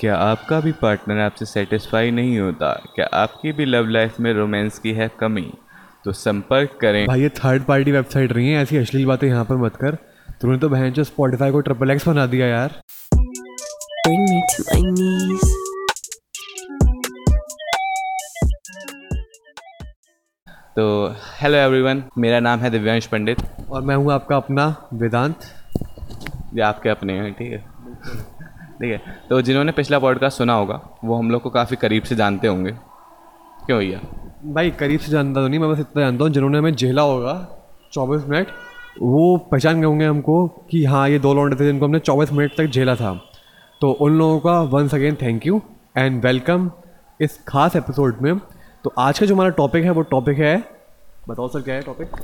क्या आपका भी पार्टनर आपसे सेटिस्फाई नहीं होता? क्या आपकी भी लव लाइफ में रोमांस की है कमी? तो संपर्क करें। भाई ये थर्ड पार्टी वेबसाइट रही है ऐसी अश्लील बातें यहाँ पर मत कर। तूने तो बहन जो स्पॉटिफाई को ट्रिपल एक्स बना दिया यार। Bring me to my knees. तो हेलो एवरीवन मेरा नाम है दिव्यांश पंडित। और मैं हूँ आपका अपना वेदांत। ये आपके अपने हैं ठीक है? ठीक है तो जिन्होंने पिछला पॉडकास्ट सुना होगा वो हम लोग को काफ़ी करीब से जानते होंगे। क्यों भैया? भाई करीब से जानता तो नहीं मैं बस इतना जानता हूँ जिन्होंने हमें झेला होगा चौबीस मिनट वो पहचान गए होंगे हमको कि हाँ ये दो लौंडे थे जिनको हमने चौबीस मिनट तक झेला था। तो उन लोगों का once again thank you and welcome इस खास एपिसोड में। तो आज का जो हमारा टॉपिक है वो टॉपिक है बताओ सर क्या है टॉपिक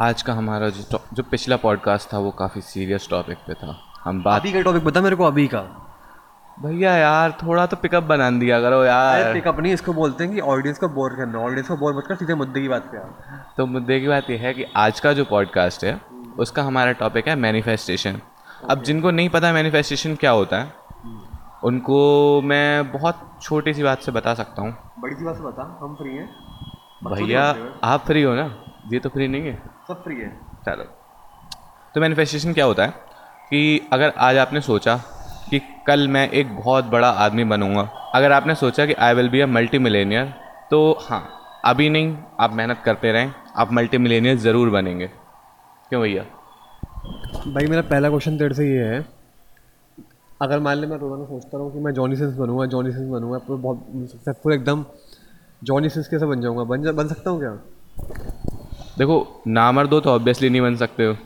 आज का हमारा जो जो पिछला पॉडकास्ट था वो काफ़ी सीरियस टॉपिक पे था। हम बात अभी का टॉपिक बता मेरे को अभी का। भैया यार थोड़ा तो पिकअप बना दिया करो यार। पिकअप नहीं इसको बोलते हैं कि ऑडियंस को बोर करना। ऑडियंस को बोर मत कर सीधे मुद्दे की बात आ। तो मुद्दे की बात यह है कि आज का जो पॉडकास्ट है उसका हमारा टॉपिक है मैनिफेस्टेशन अब जिनको नहीं पता मैनिफेस्टेशन क्या होता है उनको मैं बहुत छोटी सी बात से बता सकता हूँ। बड़ी सी बात से बता हम फ्री हैं? भैया आप फ्री हो ना? ये तो फ्री नहीं है। सब फ्री है। चलो। तो मैनिफेस्टेशन क्या होता है? कि अगर आज आपने सोचा कि कल मैं एक बहुत बड़ा आदमी बनूँगा अगर आपने सोचा कि I will be a multi millionaire तो हाँ अभी नहीं आप मेहनत करते रहें आप मल्टी मिलेनियर ज़रूर बनेंगे। क्यों भैया? भाई मेरा पहला क्वेश्चन तेरे से ये है अगर मान ले मैं रोज़ाना सोचता रहूँ कि मैं जॉनी सिंस बनूँगा जॉनी सिंस बनूँगा तो बहुत सक्सेसफुल एकदम जॉनी सिंस कैसे बन जाऊँगा? बन जा बन सकता हूँ क्या? देखो नामर दो तो ऑब्वियसली नहीं बन सकते हो।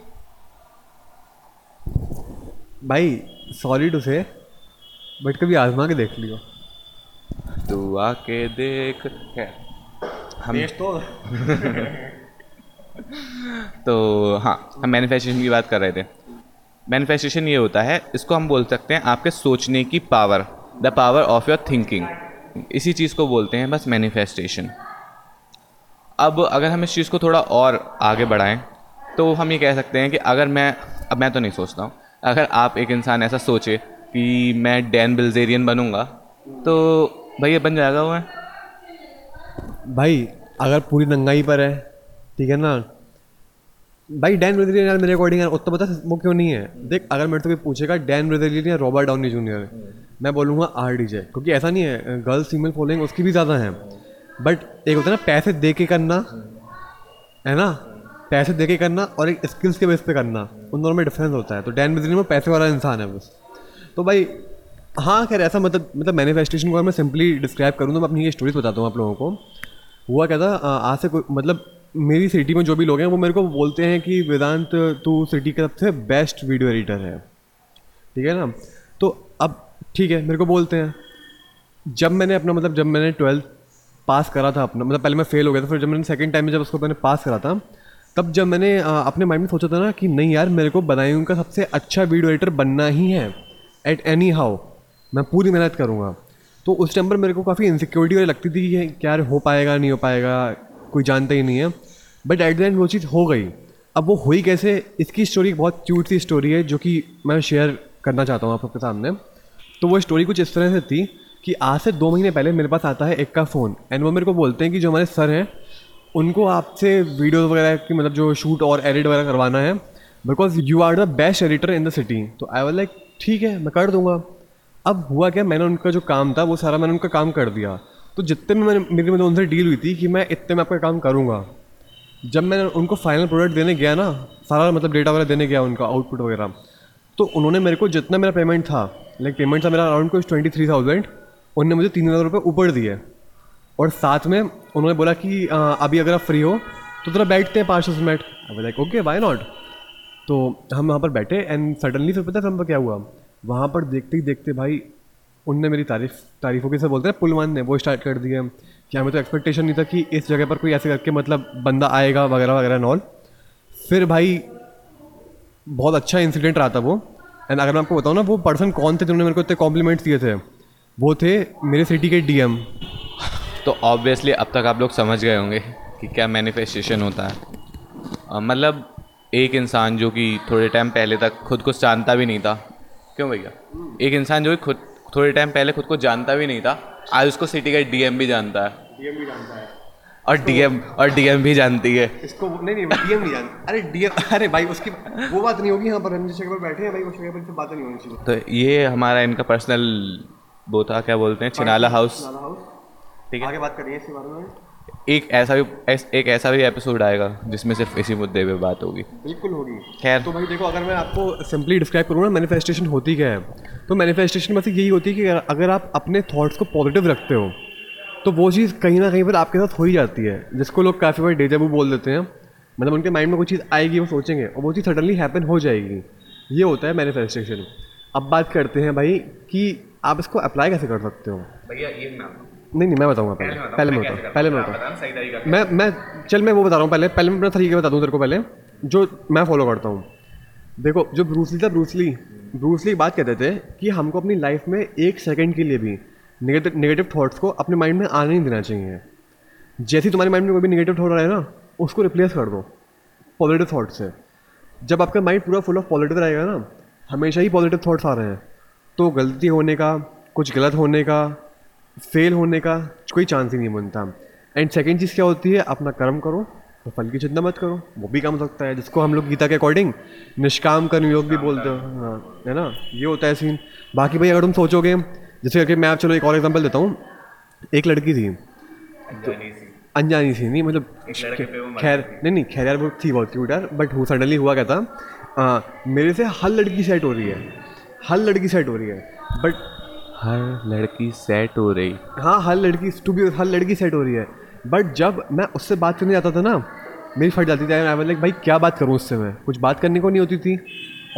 भाई सॉरी टू से बट कभी आजमा के देख लियो। तू आके देख खैर हम तो। तो हाँ हम मैनिफेस्टेशन की बात कर रहे थे। मैनिफेस्टेशन ये होता है इसको हम बोल सकते हैं आपके सोचने की power the power of your thinking इसी चीज़ को बोलते हैं बस मैनिफेस्टेशन अब अगर हम इस चीज़ को थोड़ा और आगे बढ़ाएँ तो हम ये कह सकते हैं कि अगर मैं अब मैं तो नहीं सोचता हूँ अगर आप एक इंसान ऐसा सोचे कि मैं डैन बिल्जेरियन बनूँगा तो भैया बन जाएगा वो। भाई, अगर पूरी नंगाई पर है, ठीक है ना? भाई, डैन ब्रेजिलियन यार मेरे अकॉर्डिंग यार उतना पता वो क्यों नहीं है? देख, अगर मेरे तो कोई पूछेगा, डैन ब्रेजिलियन या रॉबर्ट डाउनी जूनियर, मैं बोलूँगा आर डी जे क्योंकि ऐसा नहीं है, गर्ल्स फीमेल फॉलोइंग उसकी भी ज़्यादा है। बट एक होता है ना, पैसे दे के करना, है ना? पैसे दे के करना और एक स्किल्स के बेस पे करना। उन दोनों में डिफरेंस होता है। तो डैन ब्रेजिलियन में पैसे वाला इंसान है बस तो भाई हाँ खैर, ऐसा मतलब मतलब मैनिफेस्टेशन को मैं सिंपली डिस्क्राइब करूँ तो मैं अपनी ये स्टोरीज बताता हूँ आप लोगों को। हुआ क्या था आज से कोई मतलब मेरी सिटी में जो भी लोग हैं, वो मेरे को बोलते हैं कि, वेदांत, तू सिटी की सबसे बेस्ट वीडियो एडिटर है। ठीक है ना? तो अब, ठीक है, मेरे को बोलते हैं। जब मैंने अपना मतलब जब मैंने ट्वेल्थ पास करा था अपना मतलब पहले मैं फेल हो गया था, फिर जब मैंने सेकंड टाइम में जब उसको मैंने पास करा था तब जब मैंने अपने माइंड में सोचा था ना कि नहीं यार, मेरे को बनाई का सबसे अच्छा वीडियो एडिटर बनना ही है। एट एनी हाउ मैं पूरी मेहनत करूँगा। तो उस टाइम पर मेरे को काफ़ी इनसिक्योरिटी लगती थी कि यार, हो पाएगा, नहीं हो पाएगा, कोई जानता ही नहीं है। बट एट द एंड वो चीज़ हो गई। अब वो हुई कैसे, इसकी स्टोरी बहुत क्यूट सी स्टोरी है, जो कि मैं शेयर करना चाहता हूँ आप सबके सामने। तो वो स्टोरी कुछ इस तरह से थी कि आज से दो महीने पहले मेरे पास आता है एक का फ़ोन एंड वो मेरे को बोलते हैं कि जो हमारे सर हैं उनको आपसे वीडियो वगैरह की मतलब जो शूट और एडिट वगैरह करवाना है because you are the best editor in the city तो आई वाज लाइक ठीक है, मैं कर दूँगा. अब हुआ क्या, मैंने उनका जो काम था, वो सारा मैंने उनका काम कर दिया। तो जितने में मैंने, मेरी मतलब उनसे डील हुई थी कि मैं इतने में आपका काम करूँगा। जब मैंने उनको फाइनल प्रोडक्ट देने गया ना, सारा मतलब डेटा वगैरह देने गया उनका आउटपुट वगैरह तो उन्होंने मेरे को जितना मेरा पेमेंट था लाइक पेमेंट था मेरा अराउंड कुछ ट्वेंटी थ्री थाउज़ेंड उनने मुझे तीन हज़ार रुपये ऊपर दिए। और साथ में उन्होंने बोला कि अभी अगर आप फ्री हो तो थोड़ा बैठते हैं पाँच दस मिनट. अब लाइक ओके बाय नॉट तो हम वहाँ पर बैठे एंड सडनली फिर पता है हम क्या हुआ? वहाँ पर देखते ही देखते भाई, उनने मेरी तारीफ़, तारीफों के से बोलते हैं पुलवान ने वो स्टार्ट कर दिया कि हमें तो एक्सपेक्टेशन नहीं था कि इस जगह पर कोई ऐसे करके मतलब बंदा आएगा वगैरह वगैरह नॉल फिर भाई, बहुत अच्छा इंसिडेंट रहा था वो। एंड अगर मैं आपको बताऊँ ना, वो पर्सन कौन थे जिन्होंने मेरे को इतने कॉम्प्लीमेंट्स दिए थे? वो थे मेरे सिटी के डीएम तो ऑब्वियसली अब तक आप लोग समझ गए होंगे कि क्या मैनिफेस्टेशन होता है। मतलब एक इंसान जो कि थोड़े टाइम पहले तक खुद को जानता भी नहीं था। क्यों भैया? एक इंसान जो कि खुद थोड़े टाइम पहले खुद को जानता भी नहीं था आज उसको सिटी का डीएम भी जानता है। डीएम भी जानता है। और डीएम और डीएम भी जानती है। इसको नहीं नहीं डीएम नहीं जानता अरे डीएम अरे भाई उसकी वो बात नहीं होगी यहाँ पर हम जिस जगह पर बैठे हैं भाई उस जगह पर बातें नहीं होनी चाहिए। तो ये हमारा इनका पर्सनल वो था क्या बोलते हैं चिनाला हाउस नाला हाउस ठीक है। आगे बात करिए इसके बारे में। एक ऐसा भी ऐस, एक ऐसा भी एपिसोड आएगा जिसमें सिर्फ़ इसी मुद्दे पे बात होगी। बिल्कुल होगी। खैर। तो भाई देखो अगर मैं आपको सिंपली डिस्क्राइब करूँ ना मैनिफेस्टेशन होती क्या है तो मैनिफेस्टेशन बस यही होती है कि अगर आप अपने थॉट्स को पॉजिटिव रखते हो तो वो चीज़ कहीं ना कहीं पर आपके साथ हो ही जाती है जिसको लोग काफ़ी बार डेजाबू बोल देते हैं। मतलब उनके माइंड में कोई चीज़ आएगी वो सोचेंगे और वो चीज़ सडनली हैपन हो जाएगी। ये होता है मैनिफेस्टेशन अब बात करते हैं भाई कि आप इसको अप्लाई कैसे कर सकते हो। भैया ये नहीं नहीं मैं बताऊँगा पहले। पहले मैं बताऊँ पहले मैं बताऊँ? मैं मैं चल मैं वो बता रहा हूँ पहले पहले मैं अपना तरीके बता दूँ तेरे को पहले। जो मैं फॉलो करता हूँ। देखो जो ब्रूसली था ब्रूसली ब्रूसली बात कहते थे कि हमको अपनी लाइफ में एक सेकंड के लिए भी नेगेटिव नेगेटिव थॉट्स को अपने माइंड में आने नहीं देना चाहिए। जैसे ही तुम्हारे माइंड में कोई भी नेगेटिव थॉट आए ना उसको रिप्लेस कर दो। पॉजिटिव थॉट से। जब आपका माइंड पूरा फुल ऑफ़ पॉजिटिव रहेगा ना हमेशा ही पॉजिटिव थाट्स आ रहे हैं। तो गलती होने का कुछ गलत होने का फेल होने का कोई चांस ही नहीं बनता। एंड सेकेंड चीज़ क्या होती है? अपना कर्म करो तो फल की चिंता मत करो। वो भी काम हो सकता है जिसको हम लोग गीता के अकॉर्डिंग निष्काम कर्म योग भी बोलते हो। हाँ है ना? ये होता है सीन बाकी भाई अगर तुम सोचोगे जैसे करके मैं आप चलो एक और एग्जांपल देता हूँ। एक लड़की थी। अनजानी सी। नहीं मतलब खैर नहीं नहीं खैर यार वो थी बहुत क्यूट यार बट वो सडनली हुआ क्या था? आ, मेरे से हर लड़की सेट हो रही है। हर लड़की सेट हो रही है बट हर लड़की सेट हो रही। हाँ हर लड़की टू बी हर लड़की सेट हो रही है। बट जब मैं उससे बात करने जाता था ना मेरी फट जाती थी आई लाइक भाई क्या बात करूँ उससे मैं? कुछ बात करने को नहीं होती थी।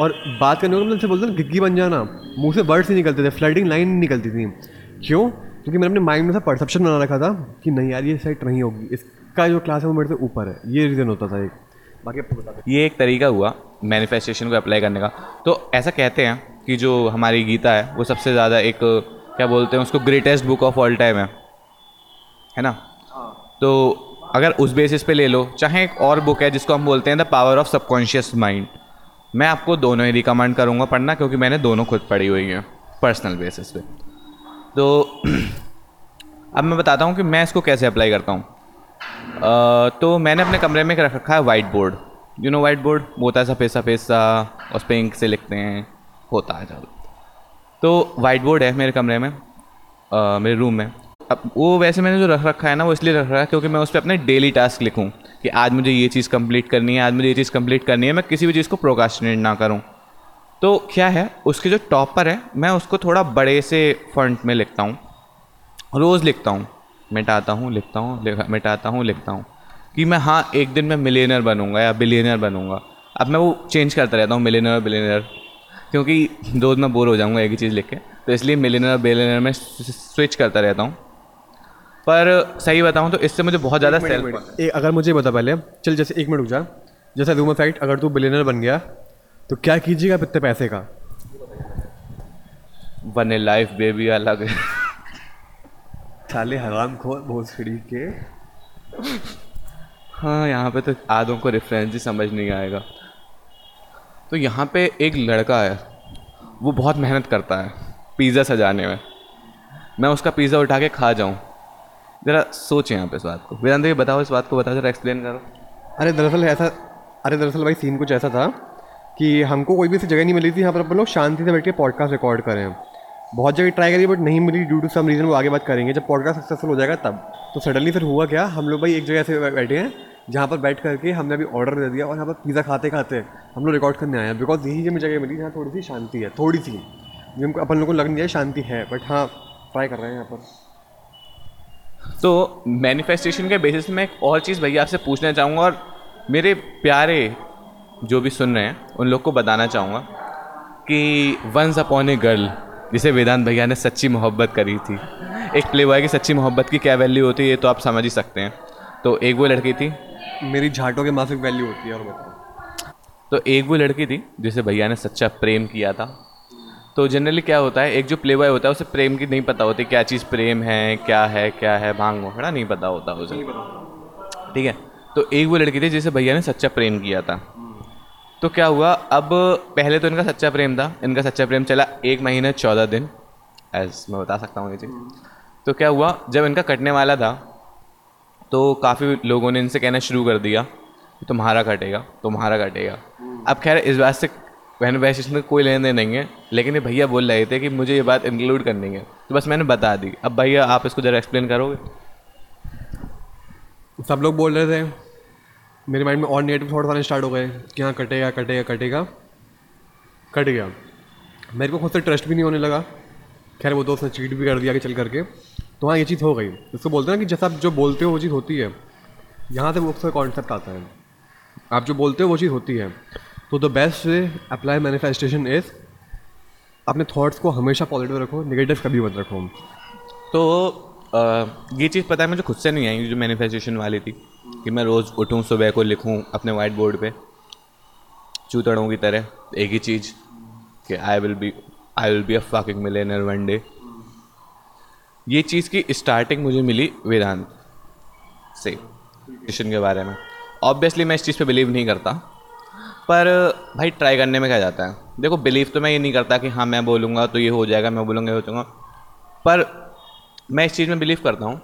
और बात करने को मतलब बोलते ना गिग्गी बन जाना। मुँह से वर्ड्स ही निकलते थे फ्लडिंग लाइन निकलती थी। क्यों? क्योंकि मैंने अपने माइंड में से परसेप्शन बना रखा था कि नहीं यार ये सेट नहीं होगी। इसका जो क्लास है वो मेरे से ऊपर है। ये रीज़न होता था एक। बाकी आपको बता ये एक तरीका हुआ मैनिफेस्टेशन को अप्लाई करने का। तो ऐसा कहते हैं कि जो हमारी गीता है, वो सबसे ज़्यादा एक, क्या बोलते हैं उसको greatest book of all time है। है ना? तो अगर उस बेसिस पे ले लो, चाहे एक और बुक है जिसको हम बोलते हैं the power of subconscious mind मैं आपको दोनों ही रिकमेंड करूँगा पढ़ना, क्योंकि मैंने दोनों खुद पढ़ी हुई हैं पर्सनल बेसिस पे। तो अब मैं बताता हूँ कि मैं इसको कैसे अप्लाई करता हूँ। तो मैंने अपने कमरे में रख है white board you know white board वो होता है सफ़ेद सफ़ेद सा, उस पर इंक से लिखते हैं। होता है चलो तो वाइट बोर्ड है मेरे कमरे में अ, मेरे रूम में। अब वो वैसे मैंने जो रख रखा है ना वो इसलिए रख रखा है क्योंकि मैं उस पर अपने डेली टास्क लिखूँ कि आज मुझे ये चीज़ कंप्लीट करनी है आज मुझे ये चीज़ कंप्लीट करनी है मैं किसी भी चीज़ को प्रोकास्टिनेट ना करूँ। तो क्या है उसके जो टॉपर है मैं उसको थोड़ा बड़े से फंट में लिखता हूँ। रोज़ लिखता हूँ मिटाता हूँ लिखता हूँ मिटाता हूँ लिखता हूँ कि मैं हाँ एक दिन मैं मिलेनर बनूँगा या बिलियनर बनूँगा। अब मैं वो चेंज करता रहता हूँ मिलेनियर और बिलियनर क्योंकि रोज़ मैं बोर हो जाऊँगा एक ही चीज़ लिख के तो इसलिए मिलेनियर और बिलियनर में स्विच करता रहता हूँ। पर सही बताऊँ तो इससे मुझे बहुत ज़्यादा सेल्फ अगर मुझे बता पहले चल जैसे एक मिनट रुक जा। जैसे रूम फैक्ट अगर तू बिलियनर बन गया तो क्या कीजिएगा इतने पैसे का? वन लाइफ बेबी अलग। साले हराम खोर भोसड़ी के। हाँ यहाँ पे तो आधों को रेफरेंस ही समझ नहीं आएगा। तो यहाँ पे एक लड़का है, वो बहुत मेहनत करता है पिज़्ज़ा सजाने में। मैं उसका पिज़्ज़ा उठा के खा जाऊँ। ज़रा सोचें यहाँ पे इस बात को। वेदांत ये बताओ इस बात को, बताओ, ज़रा एक्सप्लेन करो। अरे, दरअसल ऐसा, अरे, दरअसल भाई सीन कुछ ऐसा था कि हमको कोई भी ऐसी जगह नहीं मिली थी, यहाँ पर अपन लोग शांति से बैठ के पॉडकास्ट रिकॉर्ड करें। बहुत जगह ट्राई करी बट नहीं मिली ड्यू टू सम रीज़न वो आगे बात करेंगे। जब पॉडकास्ट सक्सेसफुल हो जाएगा तब। तो सडनली फिर हुआ क्या, हम लोग भाई एक जगह ऐसे बैठे हैं जहाँ पर बैठ करके हमने अभी ऑर्डर दे दिया और यहाँ पर पिज़्ज़ा खाते खाते हम लोग रिकॉर्ड करने आए हैं। बिकॉज़ यही हमें जगह मिली, जहाँ थोड़ी सी शांति है, थोड़ी सी। जिनको अपन लोग को लग नहीं है शांति है बट हाँ ट्राई कर रहे हैं यहाँ पर। तो मैनिफेस्टेशन के बेसिस में एक और चीज़ भैया आपसे पूछना चाहूँगा और मेरे प्यारे जो भी सुन रहे हैं, उन लोग को बताना चाहूँगा कि वंस अपॉन ए गर्ल जिसे वेदांत भैया ने सच्ची मोहब्बत करी थी। एक प्ले बॉय की सच्ची मोहब्बत की क्या वैल्यू होती है, ये तो आप समझ ही सकते हैं। तो एक वो लड़की थी मेरी झाटों के माफिक वैल्यू होती है और बताओ। तो एक वो लड़की थी जिसे भैया ने सच्चा प्रेम किया था। तो जनरली क्या होता है एक जो प्ले बॉय होता है उसे प्रेम की नहीं पता होती क्या चीज़ प्रेम है क्या है क्या है भाँग मोहड़ा नहीं पता होता उसे। ठीक है? तो एक वो लड़की थी जिसे भैया ने सच्चा प्रेम किया था। तो क्या हुआ अब पहले तो इनका सच्चा प्रेम था इनका सच्चा प्रेम चला एक महीने चौदह दिन एज मैं बता सकता हूँ ये चीज़। तो क्या हुआ जब इनका कटने वाला था तो काफ़ी लोगों ने इनसे कहना शुरू कर दिया कि तुम्हारा कटेगा तुम्हारा कटेगा अब खैर, इस बात से मैनुफेस्टेशन में कोई लेन देन नहीं है, लेकिन ये भैया बोल रहे थे कि मुझे ये बात इंक्लूड करनी है। तो बस मैंने बता दी। अब भैया, आप इसको ज़रा एक्सप्लेन करोगे? सब लोग बोल रहे थे। मेरे माइंड में और नेगेटिव थॉट्स आने स्टार्ट हो गए कि हाँ कटेगा कटेगा कटेगा कट गया। मेरे को खुद से ट्रस्ट भी नहीं होने लगा। खैर, वो दोस्त ने चीट भी कर दिया कि चल करके। तो हाँ ये चीज़ हो गई। उसको बोलते हैं ना कि जैसा आप जो बोलते हो वो चीज़ होती है। यहाँ से वो उसका कॉन्सेप्ट आता है। आप जो बोलते हो वो चीज़ होती है। तो the best way apply manifestation is अपने थॉट्स को हमेशा पॉजिटिव रखो नेगेटिव कभी मत रखो। तो अ, ये चीज़ पता है मुझे खुद से नहीं आई जो मैनिफेस्टेशन वाली थी कि मैं रोज़ उठूँ सुबह को लिखूँ अपने वाइट बोर्ड पे चूतड़ों की तरह एक ही चीज़ कि I will be I will be a fucking millionaire one day ये चीज़ की स्टार्टिंग मुझे मिली वेदांत से मिशन के बारे में। ऑब्वियसली मैं इस चीज़ पे बिलीव नहीं करता, पर, भाई ट्राई करने में क्या जाता है? देखो बिलीव तो मैं ये नहीं करता कि हाँ मैं बोलूँगा तो ये हो जाएगा, मैं बोलूँगा, ये हो जाऊँगा पर मैं इस चीज़ में बिलीव करता हूँ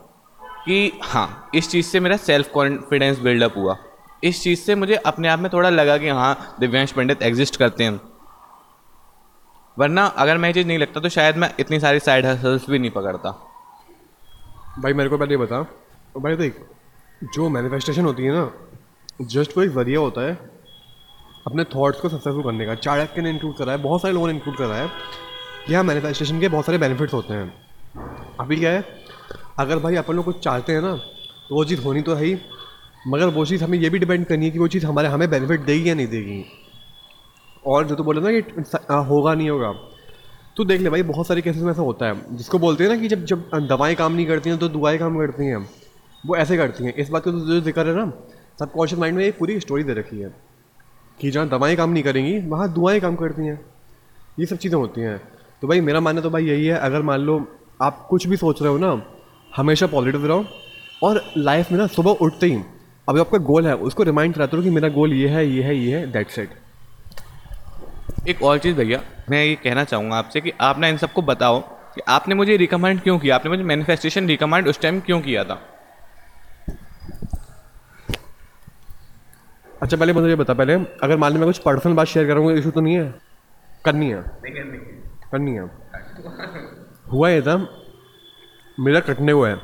कि हाँ इस चीज़ से मेरा सेल्फ कॉन्फिडेंस बिल्डअप हुआ। इस चीज़ से मुझे अपने आप में थोड़ा लगा कि हाँ दिव्यांश पंडित एग्जिस्ट करते हैं। वरना अगर मैं ये चीज़ नहीं लगता तो शायद मैं इतनी सारी साइड हसल्स भी नहीं पकड़ता। भाई, मेरे को पहले ये बता। भाई देख, जो मैनिफेस्टेशन होती है ना जस्ट वो एक ज़रिया होता है अपने थॉट्स को सक्सेसफुल करने का। चाणक्य ने इंक्लूड करा है, बहुत सारे लोगों ने इंक्लूड करा है। कि हाँ मैनिफेस्टेशन के बहुत सारे बेनिफिट्स होते हैं। अभी क्या है, अगर भाई अपन लोग कुछ चाहते हैं ना तो वो चीज़ होनी तो है ही। मगर वो चीज़ हमें ये भी डिपेंड करनी है कि वो चीज़ हमारे, हमें बेनिफिट देगी या नहीं देगी। और जो तो बोले ना कि होगा नहीं होगा तो देख ले भाई, बहुत सारे केसेस में ऐसा होता है। जिसको बोलते हैं ना कि जब जब दवाएँ काम नहीं करती हैं तो दुआएँ काम करती हैं। वो ऐसे करती हैं। इस बात का तो जो ज़िक्र है ना सब कॉन्शियस माइंड में एक पूरी स्टोरी दे रखी है कि जहाँ दवाएँ काम नहीं करेंगी, वहाँ दुआएँ काम करती हैं। ये सब चीज़ें होती हैं। तो भाई, मेरा मानना तो भाई यही है, अगर मान लो आप कुछ भी सोच रहे हो ना, हमेशा पॉजिटिव रहो और लाइफ में ना सुबह उठते ही, अभी आपका गोल है, उसको रिमाइंड कराते रहो कि मेरा गोल ये है ये है ये है दैट सेट एक और चीज़ भैया मैं ये कहना चाहूँगा आपसे कि आप ना इन सबको बताओ कि आपने मुझे रिकमेंड क्यों किया? आपने मुझे मैनिफेस्टेशन रिकमेंड उस टाइम क्यों किया था? अच्छा पहले मुझे ये बता पहले अगर मान लो मैं कुछ पर्सनल बात शेयर करूँगा इशू तो नहीं है? करनी है। करनी है। हुआ ये था मेरा कटने को है।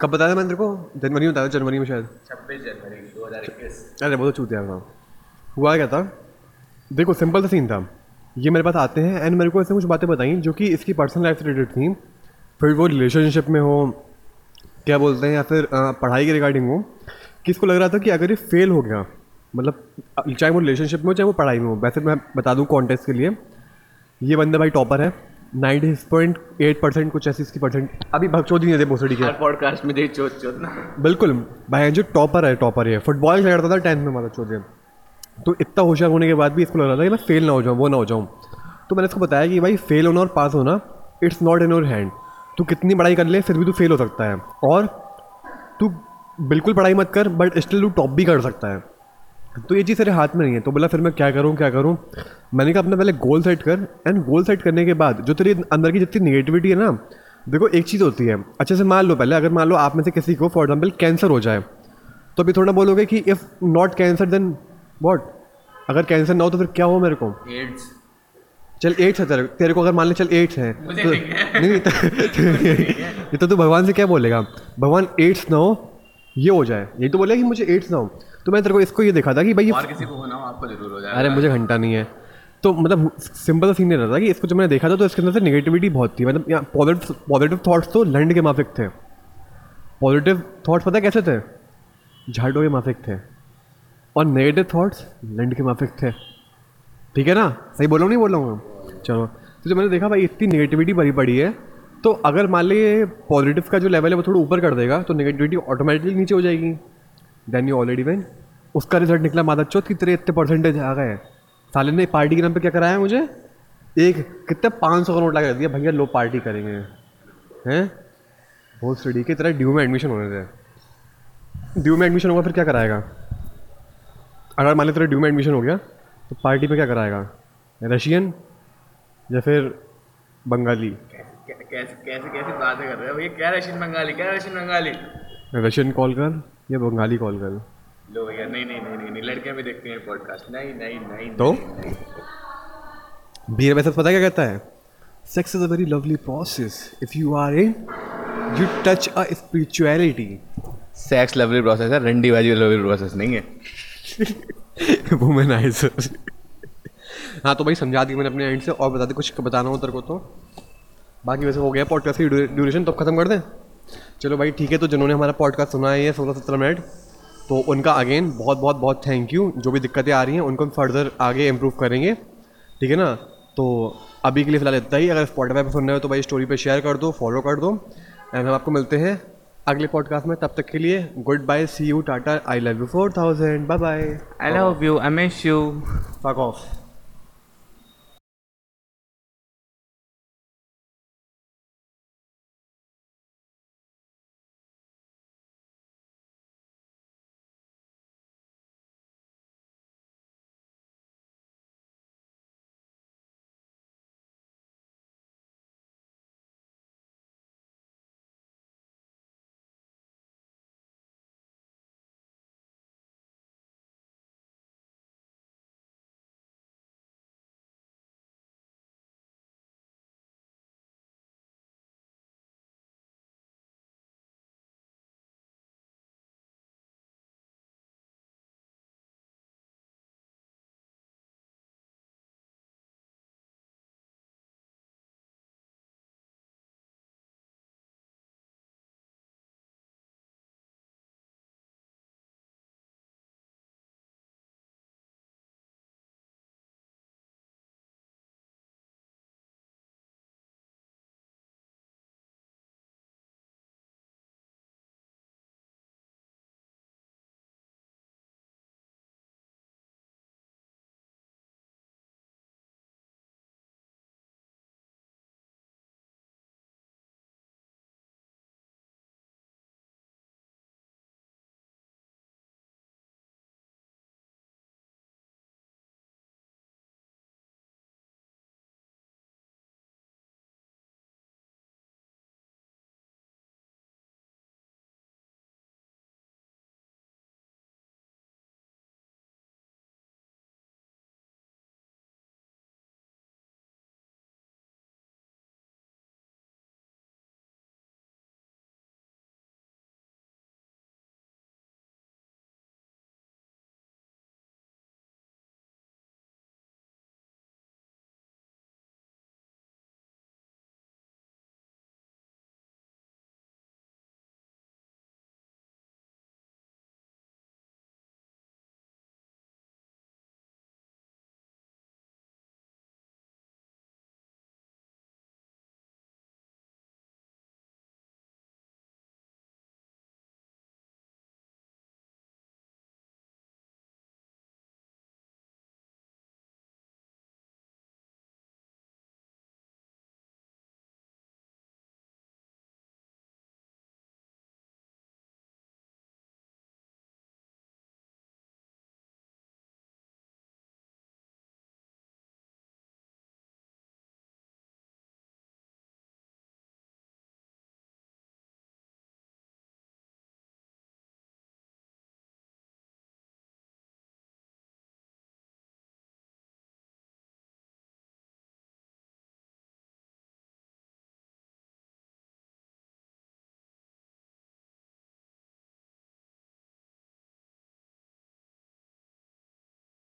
कब बताया था मैंने तेरे को? जनवरी में बताया जनवरी में शायद। छब्बीस जनवरी दो हज़ार इक्कीस। अरे तो चूतिया था। हुआ क्या था? देखो सिंपल सा सीन था। ये मेरे पास आते हैं एंड मेरे को ऐसे कुछ बातें बताई जो कि इसकी पर्सनल लाइफ से रिलेटेड थी। फिर वो रिलेशनशिप में हो क्या बोलते हैं या फिर पढ़ाई के रिगार्डिंग हो कि इसको लग रहा था कि अगर ये फेल हो गया मतलब चाहे वो रिलेशनशिप में हो चाहे वो पढ़ाई में हो वैसे मैं बता दूँ कॉन्टेस्ट के लिए ये बंदा भाई टॉपर है नाइन्टी पॉइंट एट परसेंट कुछ ऐसी इसकी परसेंट अभी भगचोद नहीं भोसड़ी के पॉडकास्ट में दे ना। बिल्कुल भाई जो टॉपर है टॉपर है फुटबॉल खेलता था टेंथ में माता चौधरी। तो इतना होशियार होने के बाद भी इसको लग रहा था कि मैं फेल ना हो जाऊँ, वो ना हो जाऊँ। तो मैंने इसको बताया कि भाई फेल होना और पास होना it's not in your hand तू कितनी पढ़ाई कर ले, फिर भी तू फेल हो सकता है। और तू बिल्कुल पढ़ाई मत कर बट स्टिल तू टॉप भी कर सकता है। तो ये चीज़ तेरे हाथ में नहीं है। तो बोला, फिर मैं क्या करूँ क्या करूँ? मैंने कहा, अपना पहले गोल सेट कर। एंड गोल सेट करने के बाद, जो तेरे अंदर की जितनी नेगेटिविटी है ना, देखो, एक चीज़ होती है। अच्छे से मान लो पहले, अगर मान लो आप में से किसी को फॉर एग्ज़ाम्पल कैंसर हो जाए तो अभी थोड़ा बोलोगे कि if not cancer then what अगर कैंसर ना हो तो फिर क्या हो मेरे को? एड्स चल एड्स है तेरे तेरे को अगर मान ले चल एड्स है। तो, नहीं नहीं तो, ये तो तू भगवान से क्या बोलेगा? भगवान एड्स ना हो ये हो जाए। यही तो बोलेगा कि मुझे एड्स ना हो। तो मैं तेरे को इसको ये देखा था कि भाई ये किसी को होना हो आपको ज़रूर हो जाएगा। अरे मुझे घंटा नहीं है। तो मतलब सिंपल सा सीन ये रहता कि इसको जब मैंने देखा था तो इसके अंदर से नेगेटिविटी बहुत थी। मतलब यहाँ पॉजिटिव पॉजिटिव थॉट्स तो लैंड के माफिक थे। पॉजिटिव थाट्स पता कैसे थे? झाड़ों के माफिक थे। और नेगेटिव थॉट्स लैंड के माफिक थे। ठीक है ना? सही बोल नहीं बोल हूँ चलो। तो जब मैंने देखा, भाई, इतनी नेगेटिविटी भरी पड़ी है तो अगर मान लीजिए पॉजिटिव का जो लेवल है, वो थोड़ा ऊपर कर देगा तो नेगेटिविटी ऑटोमेटिकली नीचे हो जाएगी। देन यू ऑलरेडी वेन उसका रिज़ल्ट निकला, माता चौथ की तेरे इतने परसेंटेज आ गए। साले ने पार्टी के नाम पे क्या कराया मुझे? एक, कितने पाँच सौ का नोट लगा दिया, भैया, लो पार्टी करेंगे। हैं? बहुत स्टडी की तरह ड्यू में एडमिशन होने थे। ड्यू में एडमिशन होगा, फिर क्या कराएगा? अगर मान लो तेरा ड्यू में एडमिशन हो गया तो पार्टी में क्या कराएगा? रशियन या फिर बंगाली कैसे कैसे कैसे बातें कर रहे हो? ये क्या रशियन बंगाली क्या रशियन बंगाली रशियन कॉल कर या बंगाली कॉल कर? लो भैया नहीं नहीं नहीं नहीं, नहीं लड़कियाँ भी देखती हैं पॉडकास्ट नहीं नहीं नहीं तो? बीर वैसे पता क्या कहता है? Sex is a very lovely process if you are in you touch a spirituality sex lovely process है रंडी बाजी लवली प्रोसेस नहीं है। वुमेनाइजर हाँ तो भाई समझा दी मैंने अपने एंड से और बता दे, कुछ बताना हो तेरे को तो। बाकी वैसे हो गया पॉडकास्ट की ड्यूरेशन तो खत्म कर दें। चलो भाई, ठीक है तो जिन्होंने हमारा पॉडकास्ट सुना है ये सोलह सत्रह मिनट तो उनका अगेन बहुत बहुत बहुत थैंक यू जो भी दिक्कतें आ रही हैं, उनको हम फर्दर आगे इम्प्रूव करेंगे। ठीक है ना? तो अभी के लिए फ़िलहाल इतना ही। अगर स्पॉटीफाई पर सुन रहे हो तो भाई स्टोरी पे शेयर कर दो फॉलो कर दो। एंड हम आपको मिलते हैं अगले पॉडकास्ट में तब तक के लिए good bye see you tata I love you four thousand bye bye I love you I miss you fuck off